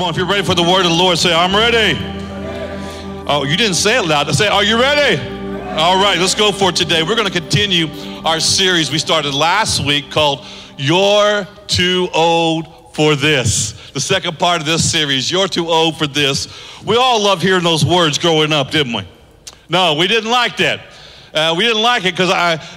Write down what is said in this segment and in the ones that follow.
Come on, if you're ready for the word of the Lord, say, I'm ready. Oh, you didn't say it loud. I say, Are you ready? All right, let's go for it today. We're going to continue our series we started last week called You're Too Old for This. The second part of this series, You're Too Old for This. We all love hearing those words growing up, didn't we? No, we didn't like that. Uh, we didn't like it because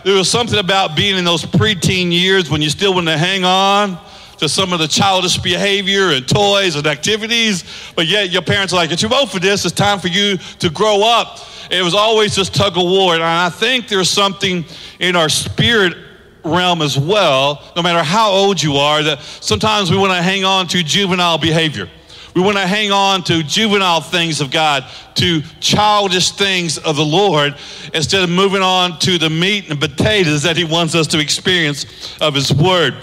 there was something about being in those preteen years when you still want to hang on to some of the childish behavior and toys and activities, but yet your parents are like, you're too old for this. It's time for you to grow up. It was always just tug of war. And I think there's something in our spirit realm as well, no matter how old you are, that sometimes we want to hang on to juvenile behavior. We want to hang on to juvenile things of God, to childish things of the Lord, instead of moving on to the meat and potatoes that He wants us to experience of His Word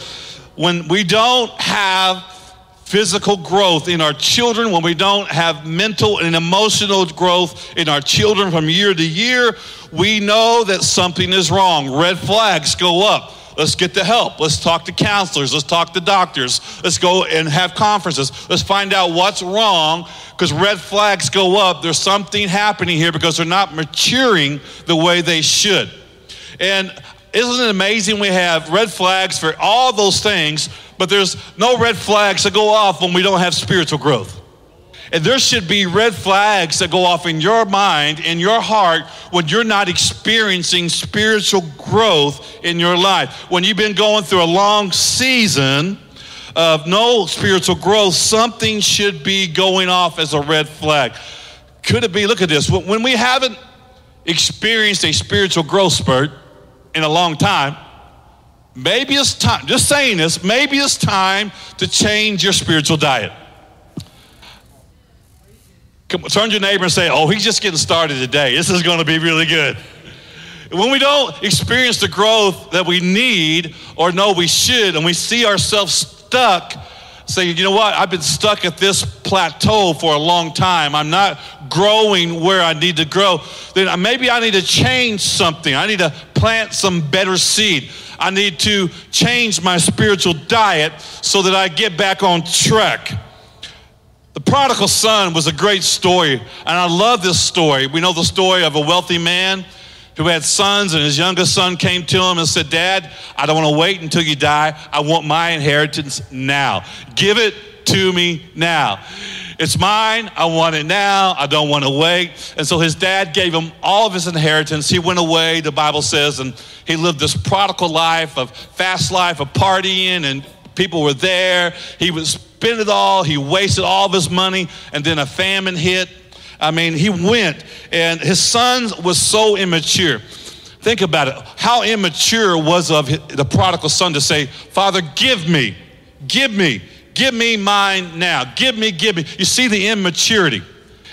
when we don't have physical growth in our children, when we don't have mental and emotional growth in our children from year to year, we know that something is wrong. Red flags go up. Let's get the help. Let's talk to counselors. Let's talk to doctors. Let's go and have conferences. Let's find out what's wrong because red flags go up. There's something happening here because they're not maturing the way they should. And isn't it amazing we have red flags for all those things, but there's no red flags that go off when we don't have spiritual growth? And there should be red flags that go off in your mind, in your heart, when you're not experiencing spiritual growth in your life. When you've been going through a long season of no spiritual growth, something should be going off as a red flag. Could it be, look at this, when we haven't experienced a spiritual growth spurt, in a long time, maybe it's time, just saying this, maybe it's time to change your spiritual diet. Come, turn to your neighbor and say, Oh, he's just getting started today. This is going to be really good. When we don't experience the growth that we need or know we should, and we see ourselves stuck, saying, you know what, I've been stuck at this plateau for a long time. I'm not growing where I need to grow. Then maybe I need to change something. I need to plant some better seed. I need to change my spiritual diet so that I get back on track. The prodigal son was a great story, and I love this story. We know the story of a wealthy man who had sons, and his youngest son came to him and said, Dad, I don't want to wait until you die. I want my inheritance now. Give it to me now. It's mine. I want it now. I don't want to wait. And so his dad gave him all of his inheritance. He went away, the Bible says, and he lived this prodigal life of fast life of partying and people were there. He would spend it all. He wasted all of his money and then a famine hit. I mean, he went and his son was so immature. Think about it. How immature was of the prodigal son to say, Father, give me, give me. Give me mine now. Give me, give me. You see the immaturity.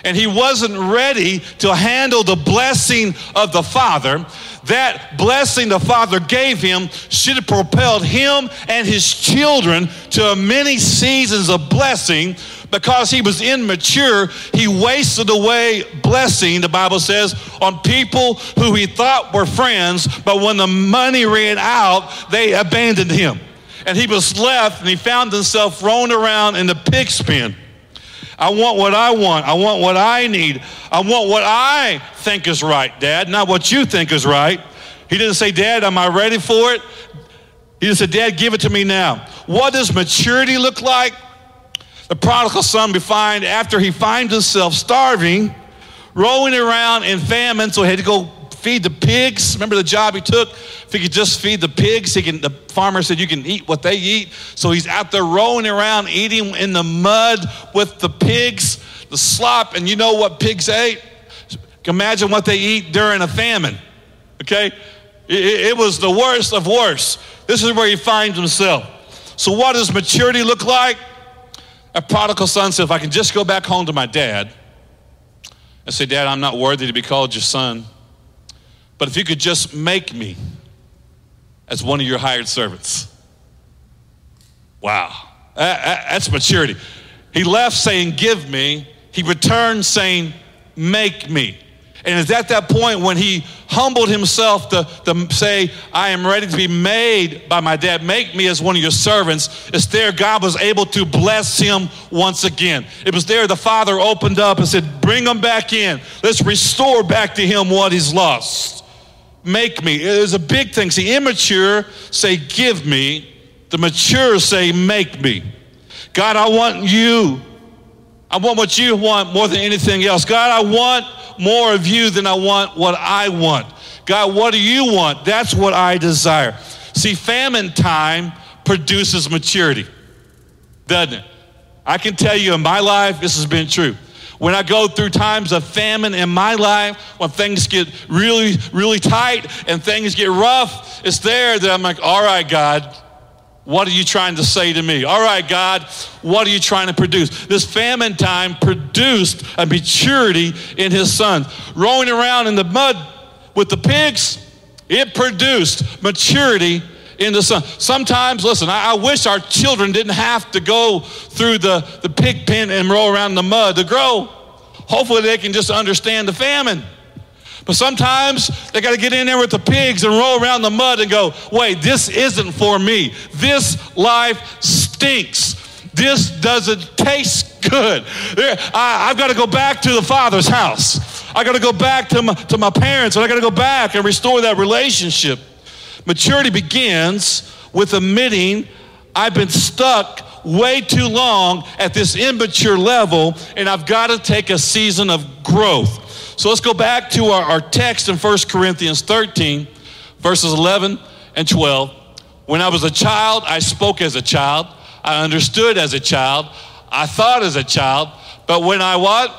And he wasn't ready to handle the blessing of the Father. That blessing the Father gave him should have propelled him and his children to many seasons of blessing. Because he was immature, he wasted away blessing, the Bible says, on people who he thought were friends, but when the money ran out, they abandoned him and he was left and he found himself thrown around in the pig pen. I want what I want. I want what I need. I want what I think is right, Dad, not what you think is right. He didn't say, Dad, am I ready for it? He just said, Dad, give it to me now. What does maturity look like? The prodigal son we find after he finds himself starving, rolling around in famine, so he had to go feed the pigs. Remember the job he took? If he could just feed the pigs, he can, the farmer said, You can eat what they eat. So he's out there rolling around, eating in the mud with the pigs, the slop. And you know what pigs ate? Imagine what they eat during a famine. Okay? It, it was the worst of worst. This is where he finds himself. So, what does maturity look like? A prodigal son said, If I can just go back home to my dad and say, Dad, I'm not worthy to be called your son. But if you could just make me as one of your hired servants. Wow. That's maturity. He left saying, Give me. He returned saying, Make me. And it's at that point when he humbled himself to, to say, I am ready to be made by my dad. Make me as one of your servants. It's there God was able to bless him once again. It was there the father opened up and said, Bring him back in. Let's restore back to him what he's lost. Make me. It is a big thing. See, immature say, Give me. The mature say, Make me. God, I want you. I want what you want more than anything else. God, I want more of you than I want what I want. God, what do you want? That's what I desire. See, famine time produces maturity, doesn't it? I can tell you in my life, this has been true. When I go through times of famine in my life, when things get really, really tight and things get rough, it's there that I'm like, all right, God, what are you trying to say to me? All right, God, what are you trying to produce? This famine time produced a maturity in his son. Rolling around in the mud with the pigs, it produced maturity in the son. Sometimes, listen, I, I, wish our children didn't have to go through the, the pig pen and roll around in the mud to grow. Hopefully, they can just understand the famine. But sometimes they got to get in there with the pigs and roll around the mud and go, wait, this isn't for me. This life stinks. This doesn't taste good. I, have got to go back to the Father's house. I got to go back to my, to my parents and I got to go back and restore that relationship. Maturity begins with admitting I've been stuck way too long at this immature level and I've got to take a season of growth. So let's go back to our, our text in 1 Corinthians 13, verses 11 and 12. When I was a child, I spoke as a child. I understood as a child. I thought as a child. But when I what?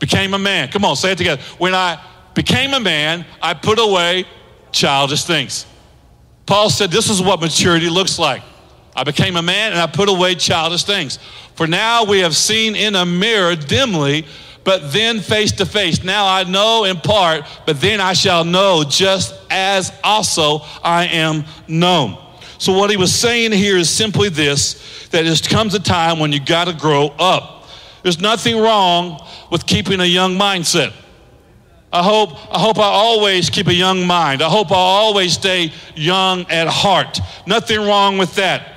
Became a man. Come on, say it together. When I became a man, I put away childish things. Paul said this is what maturity looks like. I became a man and I put away childish things. For now we have seen in a mirror dimly, but then face to face. Now I know in part, but then I shall know just as also I am known. So, what he was saying here is simply this that there comes a time when you got to grow up. There's nothing wrong with keeping a young mindset. I hope, I hope I always keep a young mind. I hope I always stay young at heart. Nothing wrong with that.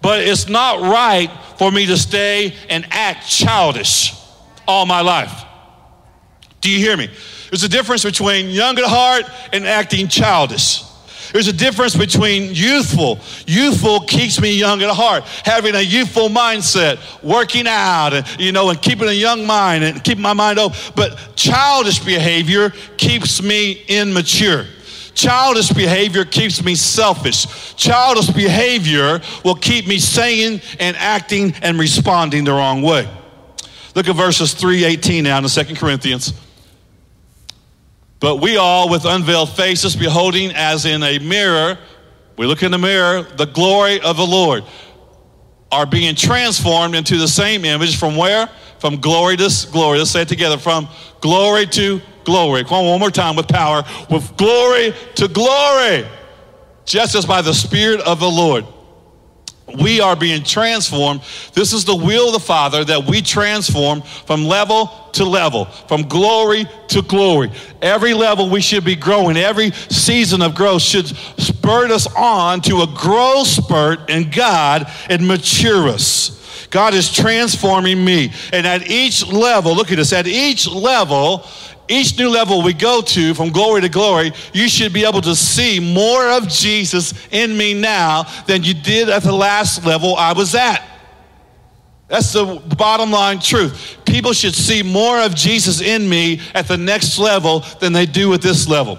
But it's not right for me to stay and act childish all my life. Do you hear me? There's a difference between young at heart and acting childish. There's a difference between youthful. Youthful keeps me young at heart, having a youthful mindset, working out, and you know, and keeping a young mind and keeping my mind open. But childish behavior keeps me immature. Childish behavior keeps me selfish. Childish behavior will keep me saying and acting and responding the wrong way. Look at verses 318 now in the Second Corinthians. But we all, with unveiled faces, beholding as in a mirror, we look in the mirror, the glory of the Lord, are being transformed into the same image from where? From glory to glory. Let's say it together. From glory to glory. Come on, one more time with power. With glory to glory. Just as by the Spirit of the Lord we are being transformed. This is the will of the Father that we transform from level to level, from glory to glory. Every level we should be growing. Every season of growth should spur us on to a growth spurt in God and mature us. God is transforming me. And at each level, look at this, at each level, each new level we go to from glory to glory, you should be able to see more of Jesus in me now than you did at the last level I was at. That's the bottom line truth. People should see more of Jesus in me at the next level than they do at this level.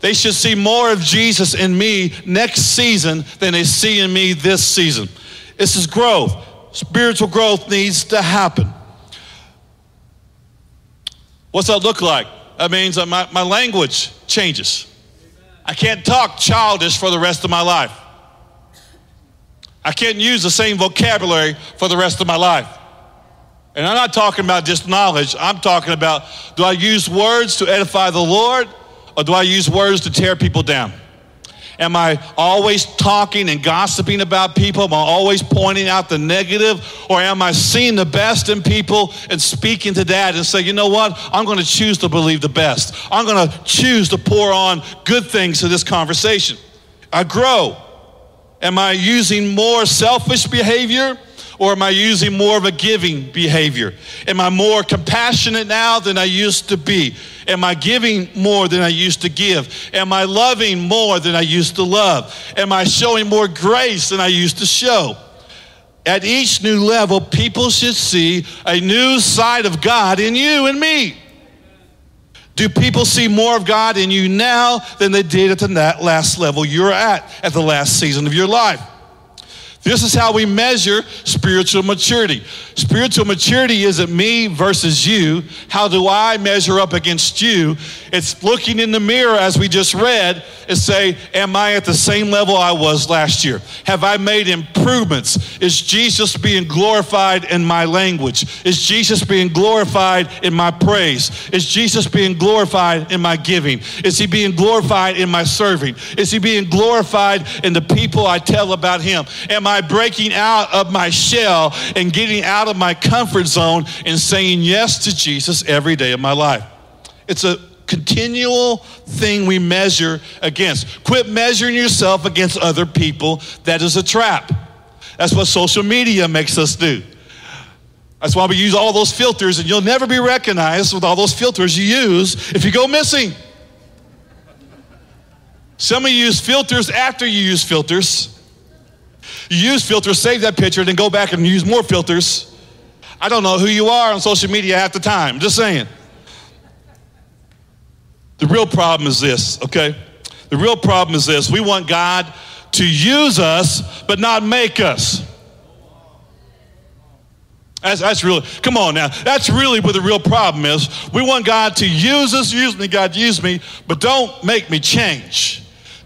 They should see more of Jesus in me next season than they see in me this season. This is growth. Spiritual growth needs to happen. What's that look like? That means that my, my language changes. I can't talk childish for the rest of my life. I can't use the same vocabulary for the rest of my life. And I'm not talking about just knowledge. I'm talking about do I use words to edify the Lord or do I use words to tear people down? Am I always talking and gossiping about people? Am I always pointing out the negative? Or am I seeing the best in people and speaking to that and say, you know what? I'm going to choose to believe the best. I'm going to choose to pour on good things to this conversation. I grow. Am I using more selfish behavior? Or am I using more of a giving behavior? Am I more compassionate now than I used to be? Am I giving more than I used to give? Am I loving more than I used to love? Am I showing more grace than I used to show? At each new level, people should see a new side of God in you and me. Do people see more of God in you now than they did at the last level you're at, at the last season of your life? This is how we measure spiritual maturity. Spiritual maturity isn't me versus you. How do I measure up against you? It's looking in the mirror, as we just read, and say, Am I at the same level I was last year? Have I made improvements? Is Jesus being glorified in my language? Is Jesus being glorified in my praise? Is Jesus being glorified in my giving? Is he being glorified in my serving? Is he being glorified in the people I tell about him? Am I I breaking out of my shell and getting out of my comfort zone and saying yes to Jesus every day of my life? It's a continual thing we measure against. Quit measuring yourself against other people. That is a trap. That's what social media makes us do. That's why we use all those filters, and you'll never be recognized with all those filters you use if you go missing. Some of you use filters after you use filters. You use filters, save that picture, then go back and use more filters. I don't know who you are on social media half the time. Just saying. The real problem is this, okay? The real problem is this. We want God to use us, but not make us. That's, that's really, come on now. That's really what the real problem is. We want God to use us, use me, God, use me, but don't make me change.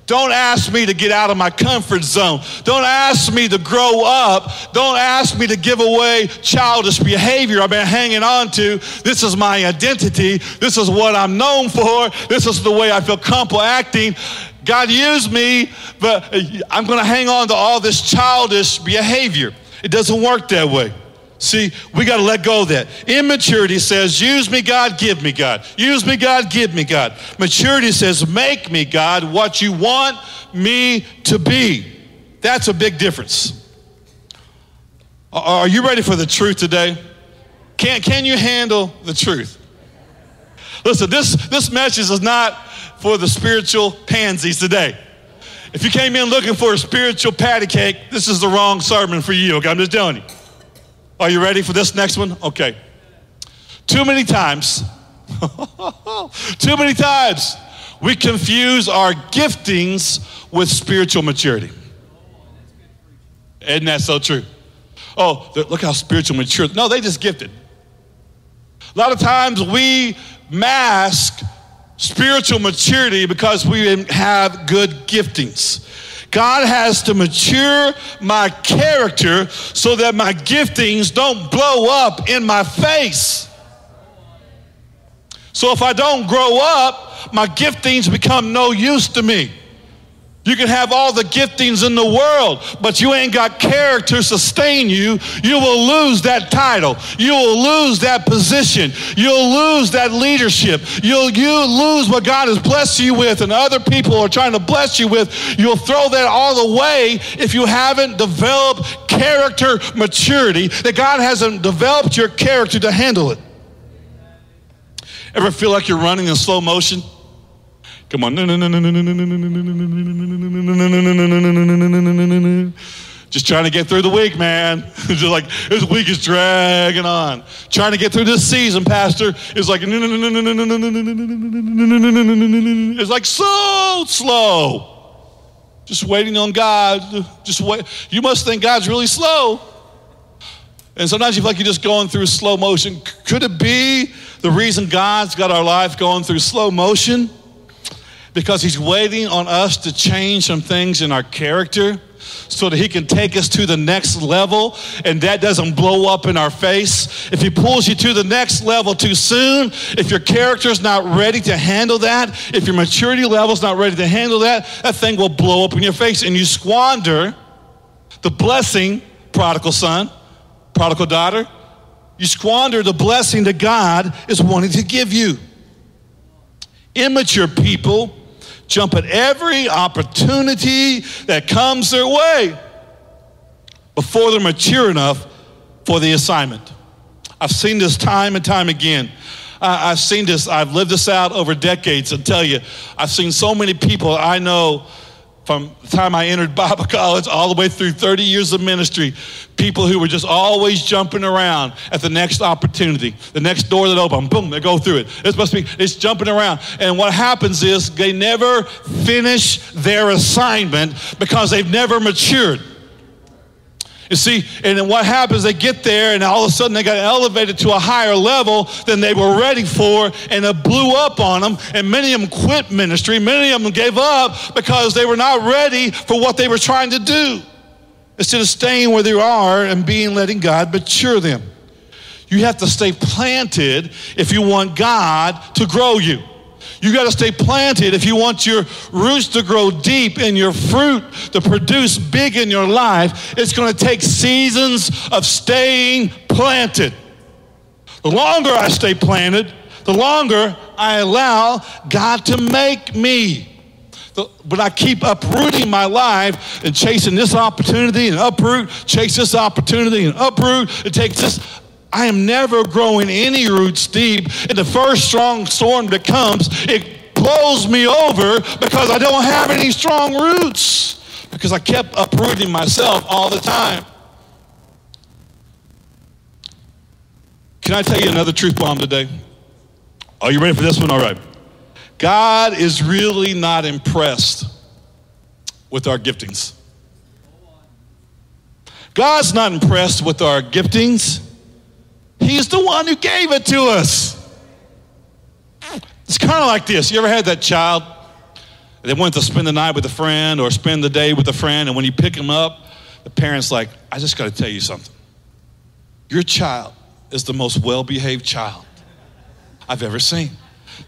Don't ask me to get out of my comfort zone. Don't ask me to grow up. Don't ask me to give away childish behavior I've been hanging on to. This is my identity. This is what I'm known for. This is the way I feel comfortable acting. God used me, but I'm going to hang on to all this childish behavior. It doesn't work that way. See, we got to let go of that. Immaturity says, use me, God, give me, God. Use me, God, give me, God. Maturity says, make me, God, what you want me to be. That's a big difference. Are you ready for the truth today? Can, can you handle the truth? Listen, this, this message is not for the spiritual pansies today. If you came in looking for a spiritual patty cake, this is the wrong sermon for you, okay? I'm just telling you. Are you ready for this next one? Okay. Too many times, too many times, we confuse our giftings with spiritual maturity. Isn't that so true? Oh, look how spiritual mature. No, they just gifted. A lot of times we mask spiritual maturity because we have good giftings. God has to mature my character so that my giftings don't blow up in my face. So if I don't grow up, my giftings become no use to me. You can have all the giftings in the world, but you ain't got character to sustain you. You will lose that title. You will lose that position. You'll lose that leadership. You'll you lose what God has blessed you with, and other people are trying to bless you with. You'll throw that all away if you haven't developed character maturity, that God hasn't developed your character to handle it. Ever feel like you're running in slow motion? Come on. Just trying to get through the week, man. Just like this week is dragging on. Trying to get through this season, Pastor, is like it's like so slow. Just waiting on God. Just wait. You must think God's really slow. And sometimes you feel like you're just going through slow motion. Could it be the reason God's got our life going through slow motion? Because He's waiting on us to change some things in our character so that he can take us to the next level and that doesn't blow up in our face. If he pulls you to the next level too soon, if your character's not ready to handle that, if your maturity level's not ready to handle that, that thing will blow up in your face and you squander the blessing, prodigal son, prodigal daughter. You squander the blessing that God is wanting to give you. Immature people jump at every opportunity that comes their way before they're mature enough for the assignment. I've seen this time and time again. I've seen this, I've lived this out over decades. I tell you, I've seen so many people I know from the time I entered Bible college all the way through 30 years of ministry, people who were just always jumping around at the next opportunity, the next door that opens, boom, they go through it. It's supposed to be, it's jumping around. And what happens is they never finish their assignment because they've never matured. You see, and then what happens, they get there and all of a sudden they got elevated to a higher level than they were ready for, and it blew up on them. And many of them quit ministry, many of them gave up because they were not ready for what they were trying to do. Instead of staying where they are and being letting God mature them. You have to stay planted if you want God to grow you. You got to stay planted if you want your roots to grow deep and your fruit to produce big in your life. It's going to take seasons of staying planted. The longer I stay planted, the longer I allow God to make me. But I keep uprooting my life and chasing this opportunity and uproot, chase this opportunity and uproot. It takes this. I am never growing any roots deep. And the first strong storm that comes, it blows me over because I don't have any strong roots because I kept uprooting myself all the time. Can I tell you another truth bomb today? Are you ready for this one? All right. God is really not impressed with our giftings. God's not impressed with our giftings. He's the one who gave it to us. It's kind of like this. You ever had that child? They went to spend the night with a friend or spend the day with a friend, and when you pick them up, the parent's like, I just got to tell you something. Your child is the most well behaved child I've ever seen.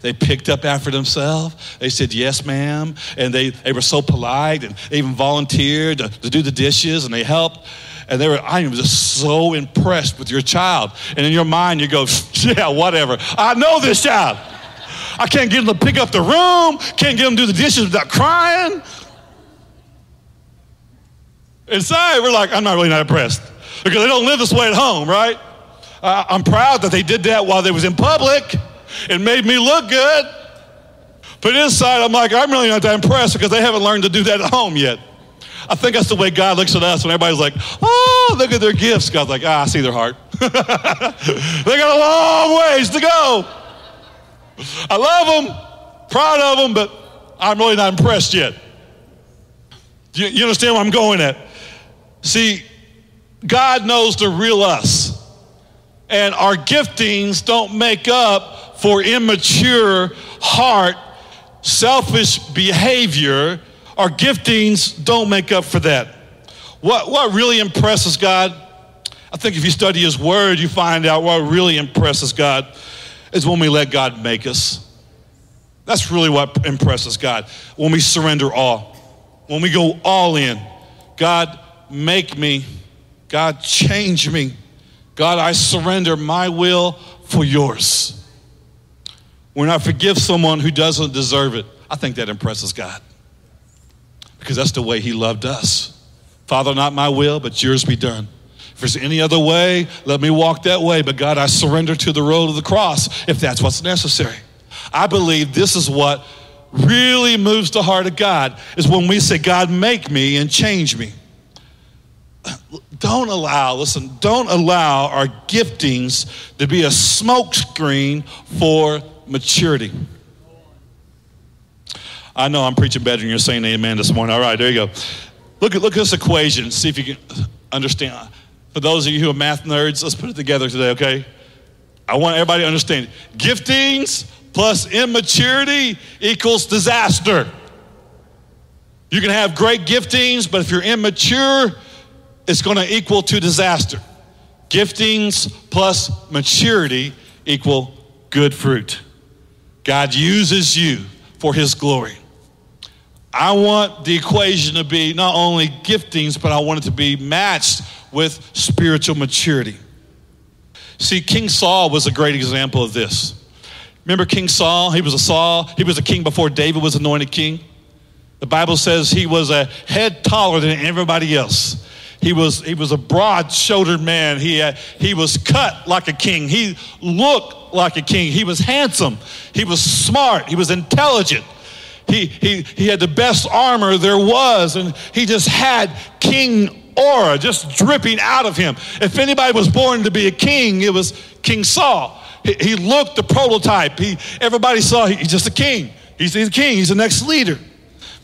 They picked up after themselves. They said, Yes, ma'am. And they, they were so polite and they even volunteered to, to do the dishes and they helped. And they were, I am just so impressed with your child. And in your mind, you go, Yeah, whatever. I know this child. I can't get him to pick up the room, can't get him to do the dishes without crying. Inside, we're like, I'm not really not impressed because they don't live this way at home, right? Uh, I'm proud that they did that while they was in public. It made me look good. But inside, I'm like, I'm really not that impressed because they haven't learned to do that at home yet. I think that's the way God looks at us when everybody's like, oh, look at their gifts. God's like, ah, I see their heart. they got a long ways to go. I love them, proud of them, but I'm really not impressed yet. You, you understand where I'm going at? See, God knows the real us. And our giftings don't make up for immature heart, selfish behavior. Our giftings don't make up for that. What, what really impresses God? I think if you study His Word, you find out what really impresses God is when we let God make us. That's really what impresses God. When we surrender all, when we go all in. God, make me. God, change me. God, I surrender my will for yours. When I forgive someone who doesn't deserve it, I think that impresses God because that's the way He loved us. Father, not my will, but yours be done. If there's any other way, let me walk that way. But God, I surrender to the road of the cross if that's what's necessary. I believe this is what really moves the heart of God is when we say, God, make me and change me don't allow, listen, don't allow our giftings to be a smokescreen for maturity. I know I'm preaching better than you're saying amen this morning. All right, there you go. Look at, look at this equation, see if you can understand. For those of you who are math nerds, let's put it together today, okay? I want everybody to understand. Giftings plus immaturity equals disaster. You can have great giftings, but if you're immature, it's going to equal to disaster. Giftings plus maturity equal good fruit. God uses you for his glory. I want the equation to be not only giftings, but I want it to be matched with spiritual maturity. See, King Saul was a great example of this. Remember King Saul? He was a Saul. He was a king before David was anointed king. The Bible says he was a head taller than everybody else. He was, he was a broad shouldered man. He, had, he was cut like a king. He looked like a king. He was handsome. He was smart. He was intelligent. He, he, he had the best armor there was, and he just had king aura just dripping out of him. If anybody was born to be a king, it was King Saul. He, he looked the prototype. He, everybody saw he's just a king. He's, he's a king. He's the next leader.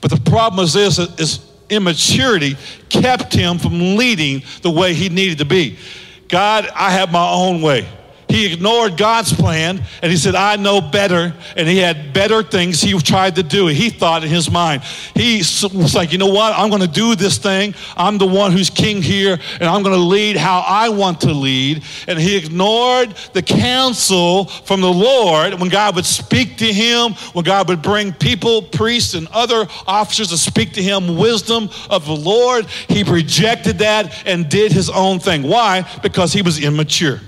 But the problem is this is immaturity kept him from leading the way he needed to be. God, I have my own way. He ignored God's plan and he said, I know better. And he had better things he tried to do. He thought in his mind. He was like, you know what? I'm going to do this thing. I'm the one who's king here and I'm going to lead how I want to lead. And he ignored the counsel from the Lord when God would speak to him, when God would bring people, priests, and other officers to speak to him wisdom of the Lord. He rejected that and did his own thing. Why? Because he was immature.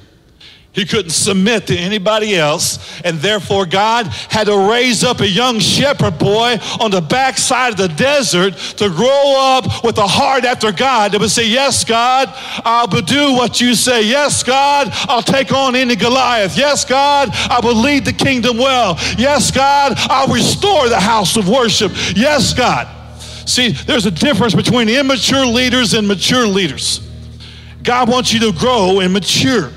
He couldn't submit to anybody else. And therefore, God had to raise up a young shepherd boy on the backside of the desert to grow up with a heart after God that would say, Yes, God, I'll do what you say. Yes, God, I'll take on any Goliath. Yes, God, I will lead the kingdom well. Yes, God, I'll restore the house of worship. Yes, God. See, there's a difference between immature leaders and mature leaders. God wants you to grow and mature.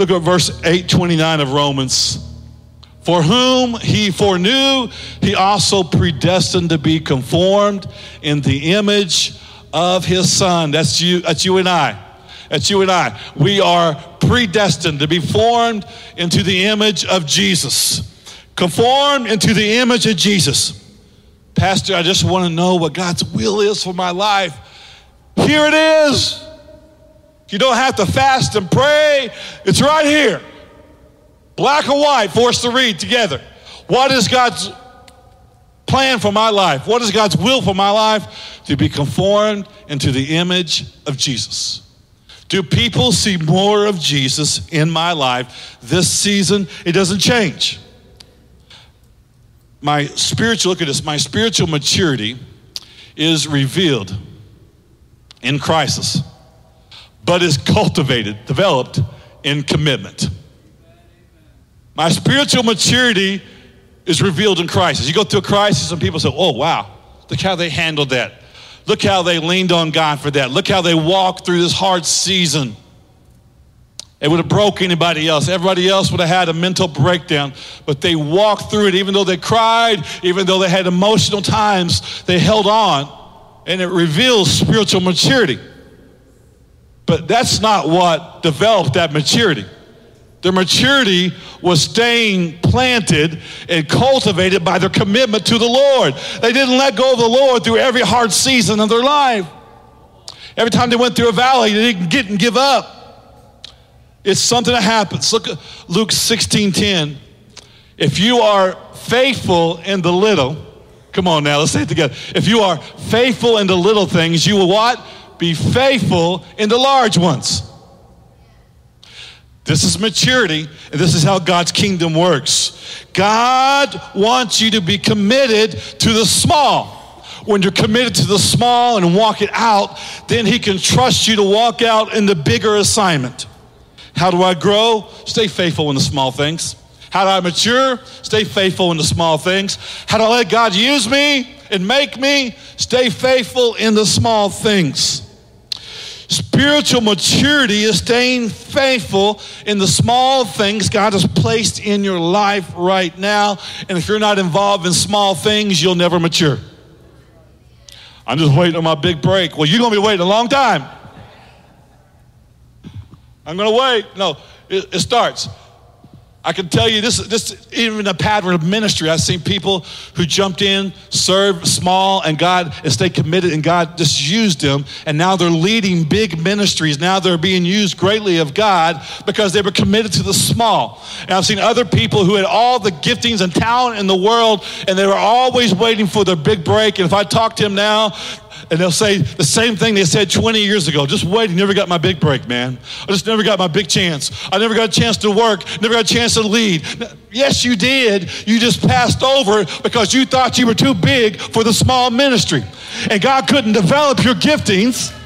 Look at verse 829 of Romans. For whom he foreknew, he also predestined to be conformed in the image of his son. That's you, that's you and I. That's you and I. We are predestined to be formed into the image of Jesus. Conformed into the image of Jesus. Pastor, I just want to know what God's will is for my life. Here it is. You don't have to fast and pray. It's right here. Black and white for us to read together. What is God's plan for my life? What is God's will for my life? To be conformed into the image of Jesus. Do people see more of Jesus in my life this season? It doesn't change. My spiritual, look at this, my spiritual maturity is revealed in crisis but is cultivated, developed in commitment. My spiritual maturity is revealed in crisis. You go through a crisis and people say, oh, wow, look how they handled that. Look how they leaned on God for that. Look how they walked through this hard season. It would have broke anybody else. Everybody else would have had a mental breakdown, but they walked through it even though they cried, even though they had emotional times, they held on, and it reveals spiritual maturity. But that's not what developed that maturity. Their maturity was staying planted and cultivated by their commitment to the Lord. They didn't let go of the Lord through every hard season of their life. Every time they went through a valley, they didn't get and give up. It's something that happens. Look at Luke 16 10. If you are faithful in the little, come on now, let's say it together. If you are faithful in the little things, you will what? Be faithful in the large ones. This is maturity, and this is how God's kingdom works. God wants you to be committed to the small. When you're committed to the small and walk it out, then He can trust you to walk out in the bigger assignment. How do I grow? Stay faithful in the small things. How do I mature? Stay faithful in the small things. How do I let God use me and make me? Stay faithful in the small things. Spiritual maturity is staying faithful in the small things God has placed in your life right now. And if you're not involved in small things, you'll never mature. I'm just waiting on my big break. Well, you're going to be waiting a long time. I'm going to wait. No, it, it starts. I can tell you this, this even a pattern of ministry. I've seen people who jumped in, served small, and God and stayed committed, and God just used them. And now they're leading big ministries. Now they're being used greatly of God because they were committed to the small. And I've seen other people who had all the giftings and talent in the world, and they were always waiting for their big break. And if I talk to them now, and they'll say the same thing they said 20 years ago. Just wait, you never got my big break, man. I just never got my big chance. I never got a chance to work, never got a chance to lead. Yes, you did. You just passed over because you thought you were too big for the small ministry. And God couldn't develop your giftings.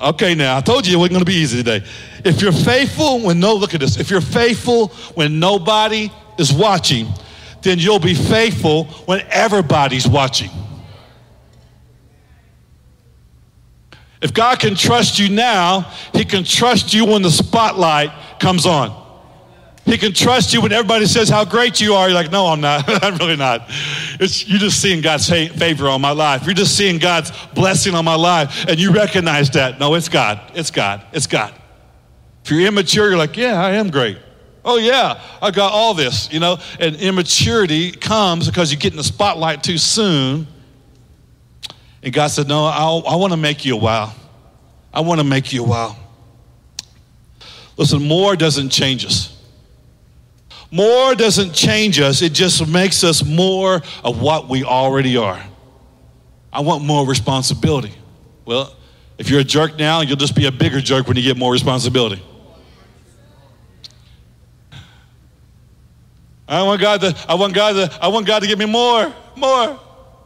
Okay, now I told you it wasn't going to be easy today. If you're faithful when no, look at this. If you're faithful when nobody is watching, then you'll be faithful when everybody's watching. If God can trust you now, He can trust you when the spotlight comes on. He can trust you when everybody says how great you are. You're like, no, I'm not. I'm really not. It's, you're just seeing God's favor on my life. You're just seeing God's blessing on my life. And you recognize that. No, it's God. It's God. It's God. If you're immature, you're like, yeah, I am great. Oh, yeah, I got all this, you know. And immaturity comes because you get in the spotlight too soon and God said, No, I'll, i want to make you a wow. I want to make you a wow. Listen, more doesn't change us. More doesn't change us, it just makes us more of what we already are. I want more responsibility. Well, if you're a jerk now, you'll just be a bigger jerk when you get more responsibility. I want God to, I want God to, I want God to give me more, more.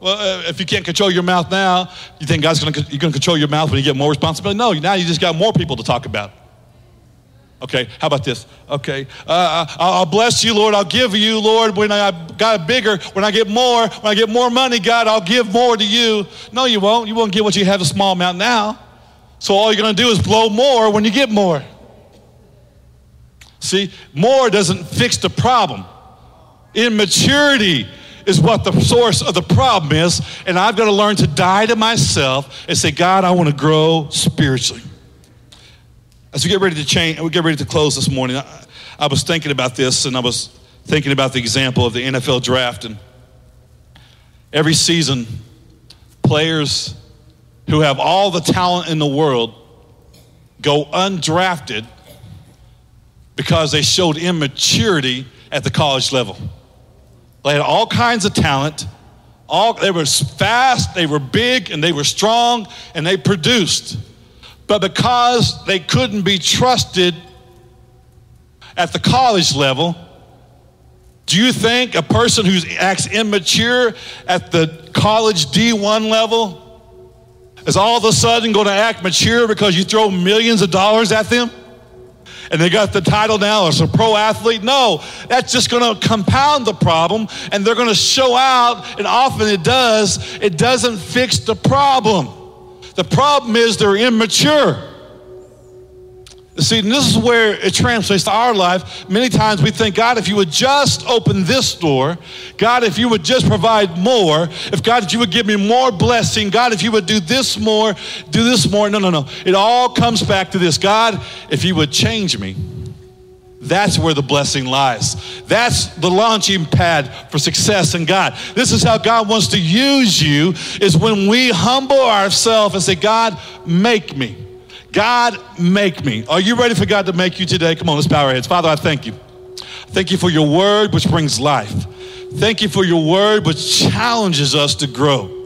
Well, uh, if you can't control your mouth now, you think God's going to you're going to control your mouth when you get more responsibility? No, now you just got more people to talk about. Okay, how about this? Okay, uh, I'll bless you, Lord. I'll give you, Lord, when I got bigger, when I get more, when I get more money, God, I'll give more to you. No, you won't. You won't get what you have a small amount now. So all you're going to do is blow more when you get more. See, more doesn't fix the problem. Immaturity is what the source of the problem is. And I've got to learn to die to myself and say, God, I want to grow spiritually. As we get ready to change, we get ready to close this morning, I, I was thinking about this and I was thinking about the example of the NFL draft. And every season, players who have all the talent in the world go undrafted because they showed immaturity at the college level. They had all kinds of talent. All, they were fast, they were big, and they were strong, and they produced. But because they couldn't be trusted at the college level, do you think a person who acts immature at the college D1 level is all of a sudden going to act mature because you throw millions of dollars at them? And they got the title now as a pro athlete. No, that's just going to compound the problem and they're going to show out, and often it does. It doesn't fix the problem. The problem is they're immature. See, this is where it translates to our life. Many times we think, God, if you would just open this door, God, if you would just provide more, if God, if you would give me more blessing, God, if you would do this more, do this more. No, no, no. It all comes back to this God, if you would change me. That's where the blessing lies. That's the launching pad for success in God. This is how God wants to use you is when we humble ourselves and say, God, make me. God, make me. Are you ready for God to make you today? Come on, let's bow our heads. Father, I thank you. Thank you for your word, which brings life. Thank you for your word, which challenges us to grow.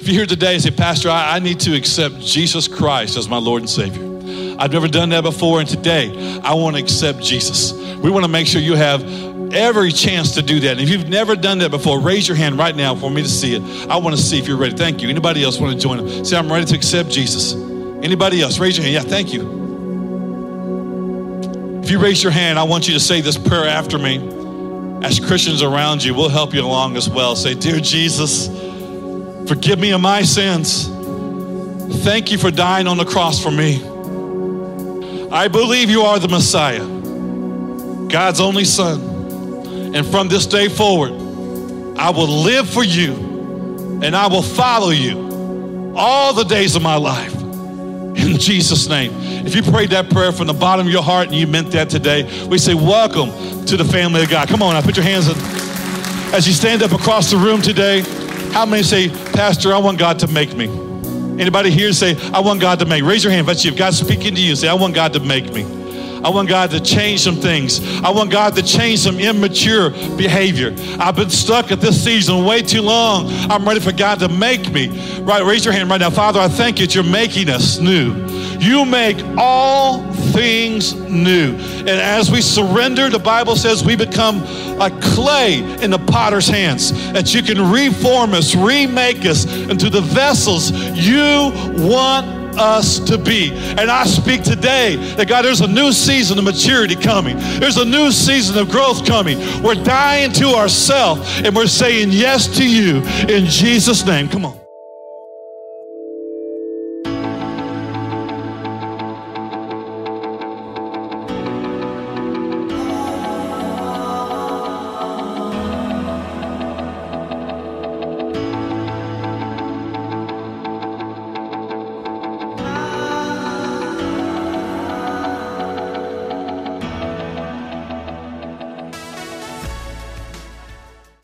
If you're here today and say, Pastor, I, I need to accept Jesus Christ as my Lord and Savior. I've never done that before, and today I want to accept Jesus. We want to make sure you have every chance to do that. And if you've never done that before, raise your hand right now for me to see it. I want to see if you're ready. Thank you. Anybody else want to join them? Say, I'm ready to accept Jesus. Anybody else? Raise your hand. Yeah, thank you. If you raise your hand, I want you to say this prayer after me. As Christians around you, we'll help you along as well. Say, Dear Jesus, forgive me of my sins. Thank you for dying on the cross for me. I believe you are the Messiah, God's only Son. And from this day forward, I will live for you and I will follow you all the days of my life. in Jesus' name. If you prayed that prayer from the bottom of your heart and you meant that today, we say, Welcome to the family of God. Come on now, put your hands in. As you stand up across the room today, how many say, Pastor, I want God to make me? Anybody here say, I want God to make? Raise your hand if you. If God's speaking to you, say, I want God to make me. I want God to change some things. I want God to change some immature behavior. I've been stuck at this season way too long. I'm ready for God to make me. Right, raise your hand right now. Father, I thank you that you're making us new. You make all things new. And as we surrender, the Bible says we become like clay in the potter's hands, that you can reform us, remake us into the vessels you want us to be. And I speak today that God, there's a new season of maturity coming. There's a new season of growth coming. We're dying to ourselves and we're saying yes to you in Jesus' name. Come on.